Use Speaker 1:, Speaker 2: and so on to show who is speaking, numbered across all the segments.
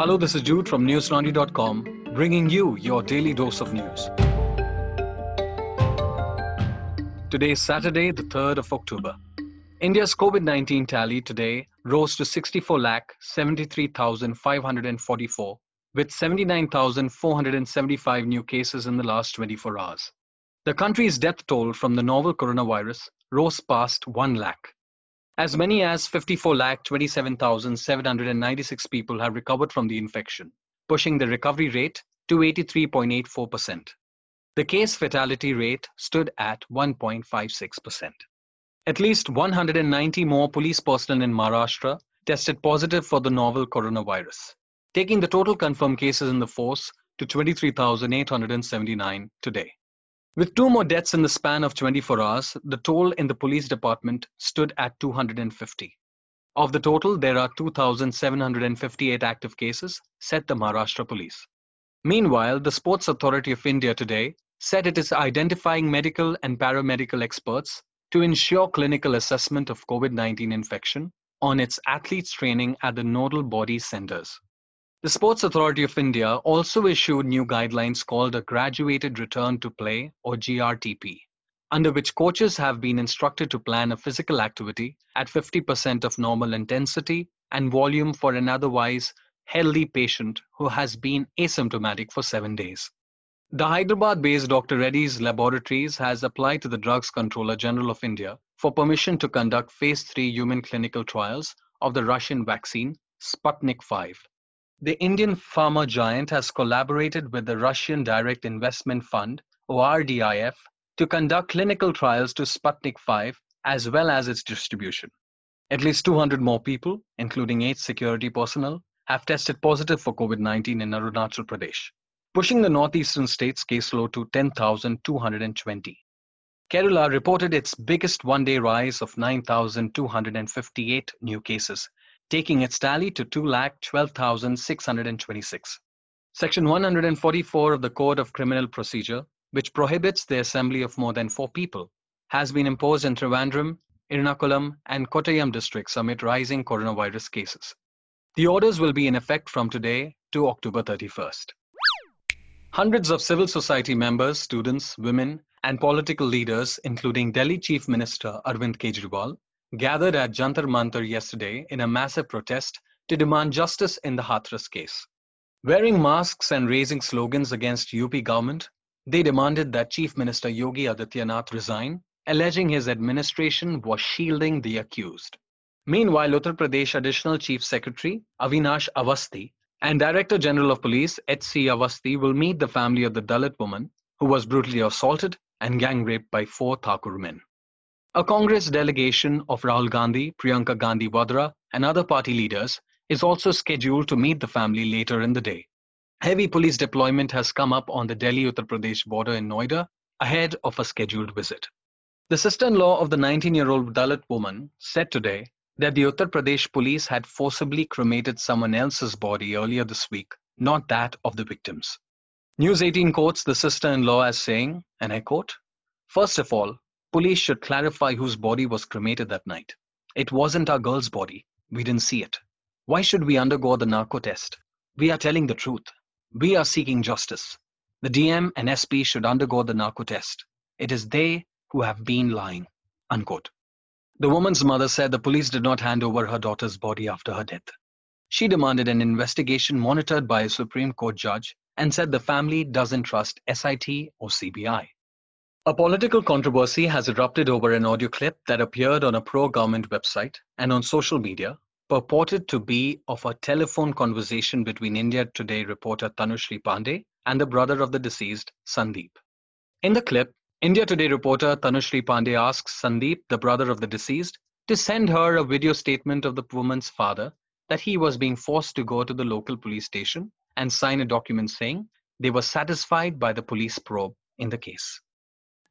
Speaker 1: Hello, this is Jude from News90.com, bringing you your daily dose of news. Today is Saturday, the 3rd of October. India's COVID 19 tally today rose to 64,73,544, with 79,475 new cases in the last 24 hours. The country's death toll from the novel coronavirus rose past 1 lakh. As many as 54,27,796 people have recovered from the infection, pushing the recovery rate to 83.84%. The case fatality rate stood at 1.56%. At least 190 more police personnel in Maharashtra tested positive for the novel coronavirus, taking the total confirmed cases in the force to 23,879 today. With two more deaths in the span of 24 hours, the toll in the police department stood at 250. Of the total, there are 2,758 active cases, said the Maharashtra police. Meanwhile, the Sports Authority of India today said it is identifying medical and paramedical experts to ensure clinical assessment of COVID 19 infection on its athletes training at the nodal body centers. The Sports Authority of India also issued new guidelines called a Graduated Return to Play or GRTP, under which coaches have been instructed to plan a physical activity at 50% of normal intensity and volume for an otherwise healthy patient who has been asymptomatic for seven days. The Hyderabad based Dr. Reddy's Laboratories has applied to the Drugs Controller General of India for permission to conduct phase 3 human clinical trials of the Russian vaccine Sputnik 5. The Indian pharma giant has collaborated with the Russian Direct Investment Fund, RDIF, to conduct clinical trials to Sputnik 5 as well as its distribution. At least 200 more people, including eight security personnel, have tested positive for COVID 19 in Arunachal Pradesh, pushing the northeastern state's caseload to 10,220. Kerala reported its biggest one day rise of 9,258 new cases, taking its tally to 2,12,626. Section 144 of the Code of Criminal Procedure, which prohibits the assembly of more than four people, has been imposed in Trivandrum, Ernakulam, and Kottayam districts amid rising coronavirus cases. The orders will be in effect from today to October 31st. Hundreds of civil society members, students, women, and political leaders, including Delhi Chief Minister Arvind Kejriwal, gathered at Jantar Mantar yesterday in a massive protest to demand justice in the Hathras case. Wearing masks and raising slogans against UP government, they demanded that Chief Minister Yogi Adityanath resign, alleging his administration was shielding the accused. Meanwhile, Uttar Pradesh Additional Chief Secretary Awanish Awasthi and Director General of Police H.C. Awasthi will meet the family of the Dalit woman who was brutally assaulted and gang raped by four Thakur men. A Congress delegation of Rahul Gandhi, Priyanka Gandhi Vadra, and other party leaders is also scheduled to meet the family later in the day. Heavy police deployment has come up on the Delhi Uttar Pradesh border in Noida ahead of a scheduled visit. The sister in law of the 19 year old Dalit woman said today that the Uttar Pradesh police had forcibly cremated someone else's body earlier this week, not that of the victims. News 18 quotes the sister in law as saying, and I quote, First of all, Police should clarify whose body was cremated that night. It wasn't our girl's body. We didn't see it. Why should we undergo the narco test? We are telling the truth. We are seeking justice. The DM and SP should undergo the narco test. It is they who have been lying. Unquote. The woman's mother said the police did not hand over her daughter's body after her death. She demanded an investigation monitored by a Supreme Court judge and said the family doesn't trust SIT or CBI. A political controversy has erupted over an audio clip that appeared on a pro government website and on social media, purported to be of a telephone conversation between India Today reporter Tanushree Pandey and the brother of the deceased, Sandeep. In the clip, India Today reporter Tanushree Pandey asks Sandeep, the brother of the deceased, to send her a video statement of the woman's father that he was being forced to go to the local police station and sign a document saying they were satisfied by the police probe in the case.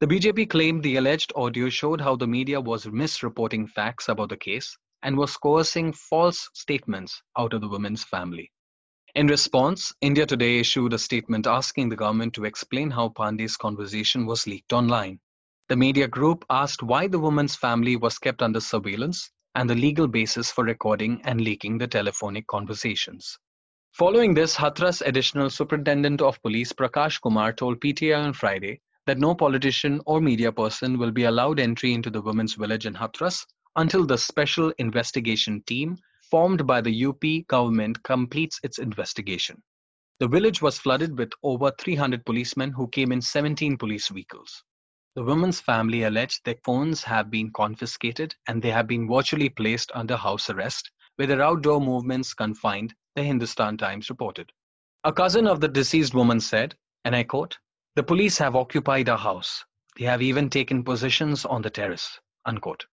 Speaker 1: The BJP claimed the alleged audio showed how the media was misreporting facts about the case and was coercing false statements out of the woman's family. In response, India Today issued a statement asking the government to explain how Pandey's conversation was leaked online. The media group asked why the woman's family was kept under surveillance and the legal basis for recording and leaking the telephonic conversations. Following this, Hathras Additional Superintendent of Police Prakash Kumar told PTI on Friday that no politician or media person will be allowed entry into the women's village in Hathras until the special investigation team formed by the UP government completes its investigation. The village was flooded with over 300 policemen who came in 17 police vehicles. The woman's family alleged their phones have been confiscated and they have been virtually placed under house arrest, with their outdoor movements confined, the Hindustan Times reported. A cousin of the deceased woman said, and I quote, The police have occupied our house. They have even taken positions on the terrace. Unquote.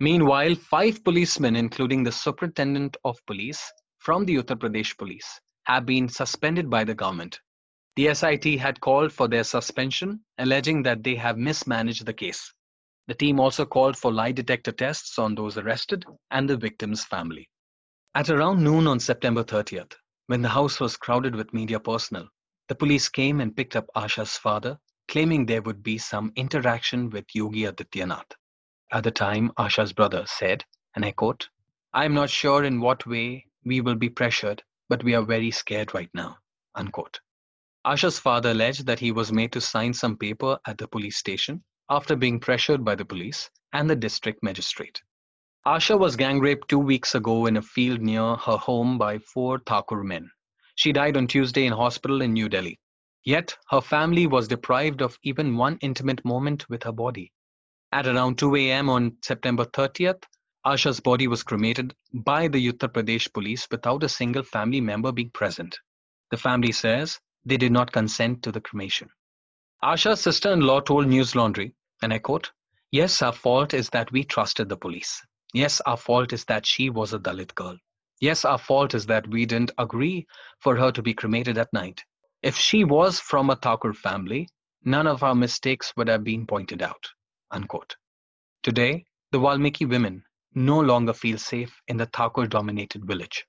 Speaker 1: Meanwhile, five policemen, including the superintendent of police from the Uttar Pradesh police, have been suspended by the government the SIT had called for their suspension, alleging that they have mismanaged the case. The team also called for lie detector tests on those arrested and the victim's family. At around noon on September 30th, when the house was crowded with media personnel, the police came and picked up Asha's father, claiming there would be some interaction with Yogi Adityanath. At the time, Asha's brother said, and I quote, I am not sure in what way we will be pressured, but we are very scared right now. Unquote. Asha's father alleged that he was made to sign some paper at the police station after being pressured by the police and the district magistrate. Asha was gang raped two weeks ago in a field near her home by four Thakur men. She died on Tuesday in hospital in New Delhi. Yet, her family was deprived of even one intimate moment with her body. At around 2 a.m. on September 30th, Asha's body was cremated by the Uttar Pradesh police without a single family member being present. The family says they did not consent to the cremation. Asha's sister-in-law told News Laundry, and I quote, Yes, our fault is that we trusted the police. Yes, our fault is that she was a Dalit girl. Yes, our fault is that we didn't agree for her to be cremated at night. If she was from a Thakur family, none of our mistakes would have been pointed out. Unquote. Today, the Valmiki women no longer feel safe in the Thakur dominated village.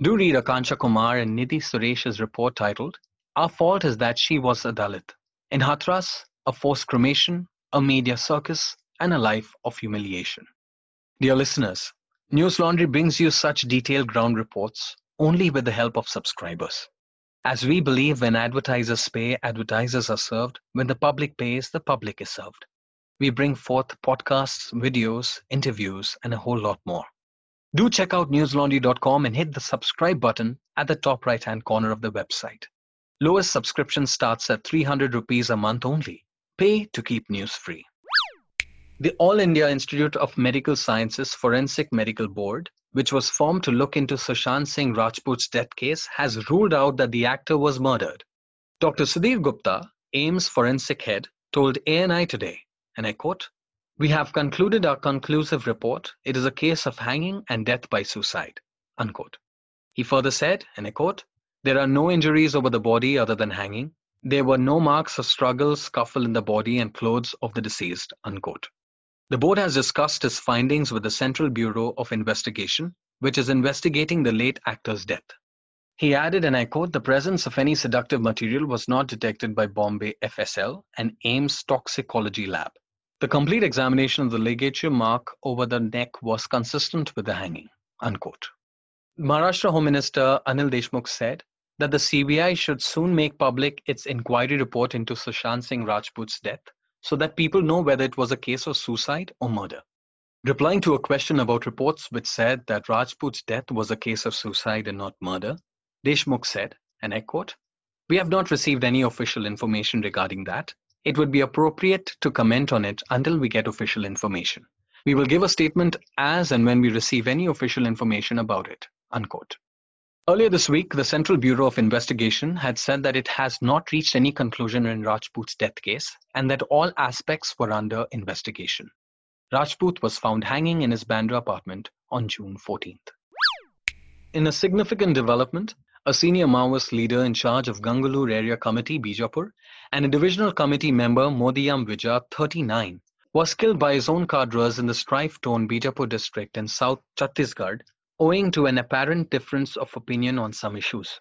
Speaker 1: Do read Akanksha Kumar and Nidhi Suresh's report titled our fault is that she was a Dalit. In Hathras, a forced cremation, a media circus, and a life of humiliation. Dear listeners, News Laundry brings you such detailed ground reports only with the help of subscribers. As we believe when advertisers pay, advertisers are served. When the public pays, the public is served. We bring forth podcasts, videos, interviews, and a whole lot more. Do check out newslaundry.com and hit the subscribe button at the top right hand corner of the website. Lowest subscription starts at 300 rupees a month only. Pay to keep news free. The All India Institute of Medical Sciences Forensic Medical Board, which was formed to look into Sushant Singh Rajput's death case, has ruled out that the actor was murdered. Dr. Sudhir Gupta, AIIMS forensic head, told ANI today, and I quote, We have concluded our conclusive report. It is a case of hanging and death by suicide. Unquote. He further said, and I quote, there are no injuries over the body other than hanging. There were no marks of struggle, scuffle in the body and clothes of the deceased. Unquote. The board has discussed its findings with the Central Bureau of Investigation, which is investigating the late actor's death. He added, and I quote, the presence of any sedative material was not detected by Bombay FSL and AIIMS toxicology lab. The complete examination of the ligature mark over the neck was consistent with the hanging. Unquote. Maharashtra Home Minister Anil Deshmukh said that the CBI should soon make public its inquiry report into Sushant Singh Rajput's death so that people know whether it was a case of suicide or murder. Replying to a question about reports which said that Rajput's death was a case of suicide and not murder, Deshmukh said, and I quote, We have not received any official information regarding that. It would be appropriate to comment on it until we get official information. We will give a statement as and when we receive any official information about it. Unquote. Earlier this week, the Central Bureau of Investigation had said that it has not reached any conclusion in Rajput's death case and that all aspects were under investigation. Rajput was found hanging in his Bandra apartment on June 14th. In a significant development, a senior Maoist leader in charge of Gangalur Area Committee, Bijapur, and a divisional committee member, Modiyam Vijay, 39, was killed by his own cadres in the strife-torn Bijapur district in South Chhattisgarh owing to an apparent difference of opinion on some issues.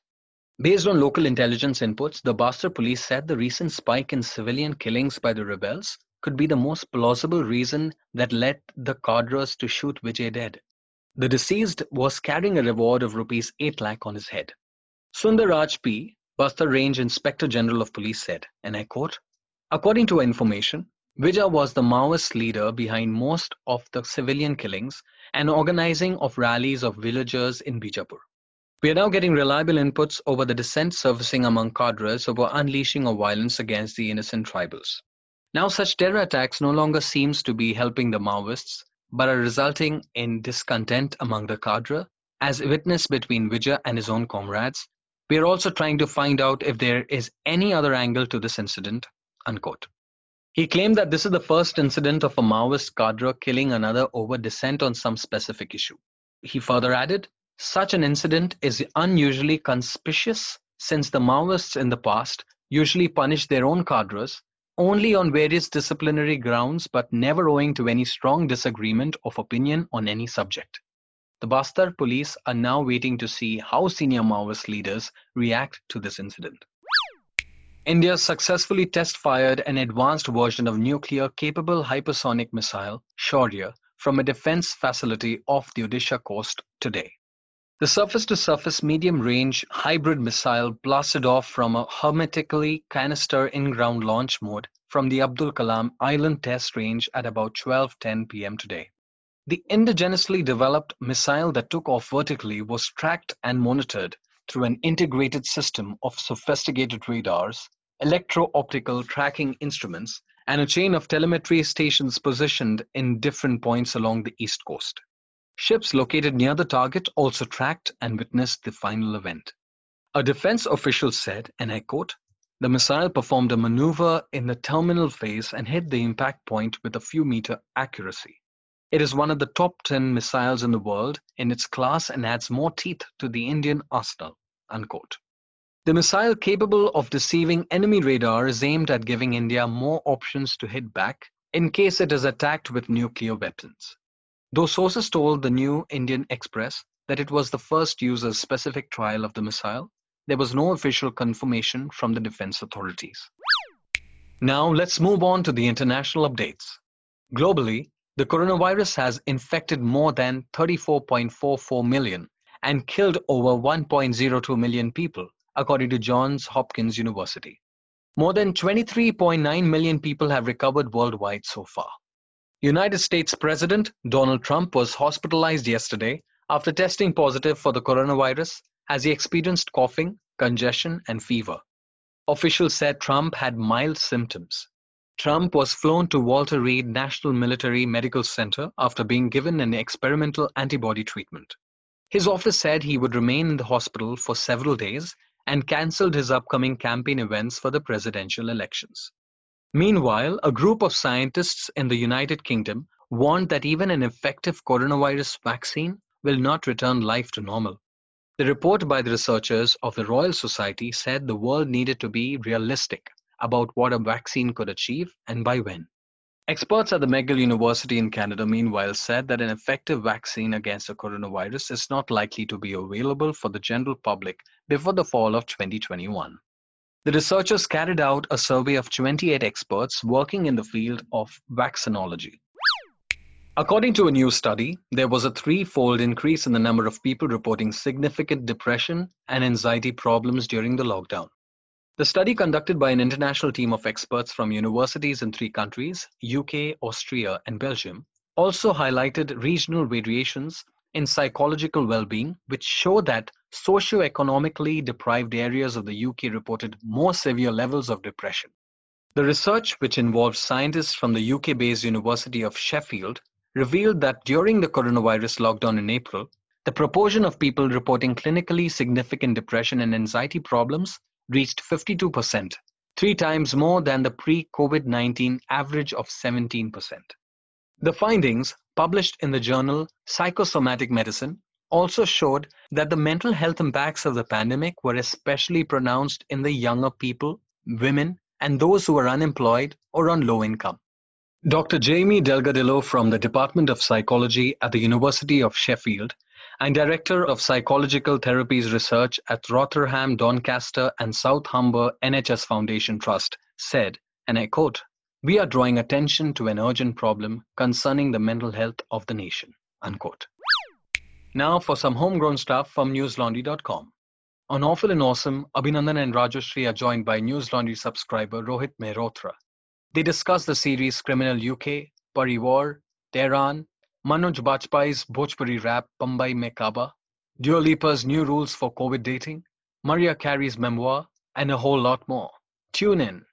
Speaker 1: Based on local intelligence inputs, the Bastar police said the recent spike in civilian killings by the rebels could be the most plausible reason that led the cadres to shoot Vijay dead. The deceased was carrying a reward of rupees 8 lakh on his head. Sundar Raj P., Bastar Range Inspector General of Police said, and I quote, According to our information, Vijay was the Maoist leader behind most of the civilian killings and organizing of rallies of villagers in Bijapur. We are now getting reliable inputs over the dissent surfacing among cadres over unleashing of violence against the innocent tribals. Now such terror attacks no longer seems to be helping the Maoists, but are resulting in discontent among the cadre, as witnessed between Vijay and his own comrades. We are also trying to find out if there is any other angle to this incident. Unquote. He claimed that this is the first incident of a Maoist cadre killing another over dissent on some specific issue. He further added, such an incident is unusually conspicuous since the Maoists in the past usually punished their own cadres only on various disciplinary grounds but never owing to any strong disagreement of opinion on any subject. The Bastar police are now waiting to see how senior Maoist leaders react to this incident. India successfully test fired an advanced version of nuclear capable hypersonic missile, Shaurya, from a defense facility off the Odisha coast today. The surface-to-surface medium-range hybrid missile blasted off from a hermetically canister in-ground launch mode from the Abdul Kalam Island Test Range at about 12:10 p.m. today. The indigenously developed missile that took off vertically was tracked and monitored through an integrated system of sophisticated radars, electro-optical tracking instruments, and a chain of telemetry stations positioned in different points along the east coast. Ships located near the target also tracked and witnessed the final event. A defense official said, and I quote, the missile performed a maneuver in the terminal phase and hit the impact point with a few meter accuracy. It is one of the top 10 missiles in the world in its class and adds more teeth to the Indian arsenal. Unquote. The missile capable of deceiving enemy radar is aimed at giving India more options to hit back in case it is attacked with nuclear weapons. Though sources told the New Indian Express that it was the first user-specific trial of the missile, there was no official confirmation from the defense authorities. Now let's move on to the international updates. Globally, the coronavirus has infected more than 34.44 million and killed over 1.02 million people, according to Johns Hopkins University. More than 23.9 million people have recovered worldwide so far. United States President Donald Trump was hospitalized yesterday after testing positive for the coronavirus as he experienced coughing, congestion, and fever. Officials said Trump had mild symptoms. Trump was flown to Walter Reed National Military Medical Center after being given an experimental antibody treatment. His office said he would remain in the hospital for several days and cancelled his upcoming campaign events for the presidential elections. Meanwhile, a group of scientists in the United Kingdom warned that even an effective coronavirus vaccine will not return life to normal. The report by the researchers of the Royal Society said the world needed to be realistic about what a vaccine could achieve and by when. Experts at the McGill University in Canada, meanwhile, said that an effective vaccine against the coronavirus is not likely to be available for the general public before the fall of 2021. The researchers carried out a survey of 28 experts working in the field of vaccinology. According to a new study, there was a threefold increase in the number of people reporting significant depression and anxiety problems during the lockdown. The study conducted by an international team of experts from universities in three countries, UK, Austria, and Belgium, also highlighted regional variations in psychological well-being, which show that socio-economically deprived areas of the UK reported more severe levels of depression. The research, which involved scientists from the UK-based University of Sheffield, revealed that during the coronavirus lockdown in April, the proportion of people reporting clinically significant depression and anxiety problems reached 52%, three times more than the pre-COVID-19 average of 17%. The findings, published in the journal Psychosomatic Medicine, also showed that the mental health impacts of the pandemic were especially pronounced in the younger people, women, and those who are unemployed or on low income. Dr. Jamie Delgadillo from the Department of Psychology at the University of Sheffield and Director of Psychological Therapies Research at Rotherham Doncaster and South Humber NHS Foundation Trust said, and I quote, We are drawing attention to an urgent problem concerning the mental health of the nation. Unquote. Now for some homegrown stuff from newslaundry.com. On Awful and Awesome, Abhinandan and Rajyasree are joined by News Laundry subscriber Rohit Mehrotra. They discuss the series Criminal UK, Parivar, Tehran, Manoj Bajpayee's Bhojpuri rap Bambai Mein Ka Ba, Dua Lipa's new rules for COVID dating, Mariah Carey's memoir, and a whole lot more. Tune in.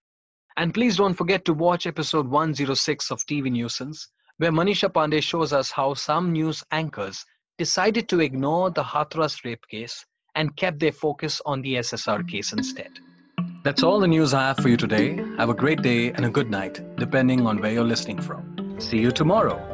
Speaker 1: And please don't forget to watch episode 106 of TV Newsance, where Manisha Pandey shows us how some news anchors decided to ignore the Hathras rape case and kept their focus on the SSR case instead. That's all the news I have for you today. Have a great day and a good night, depending on where you're listening from. See you tomorrow.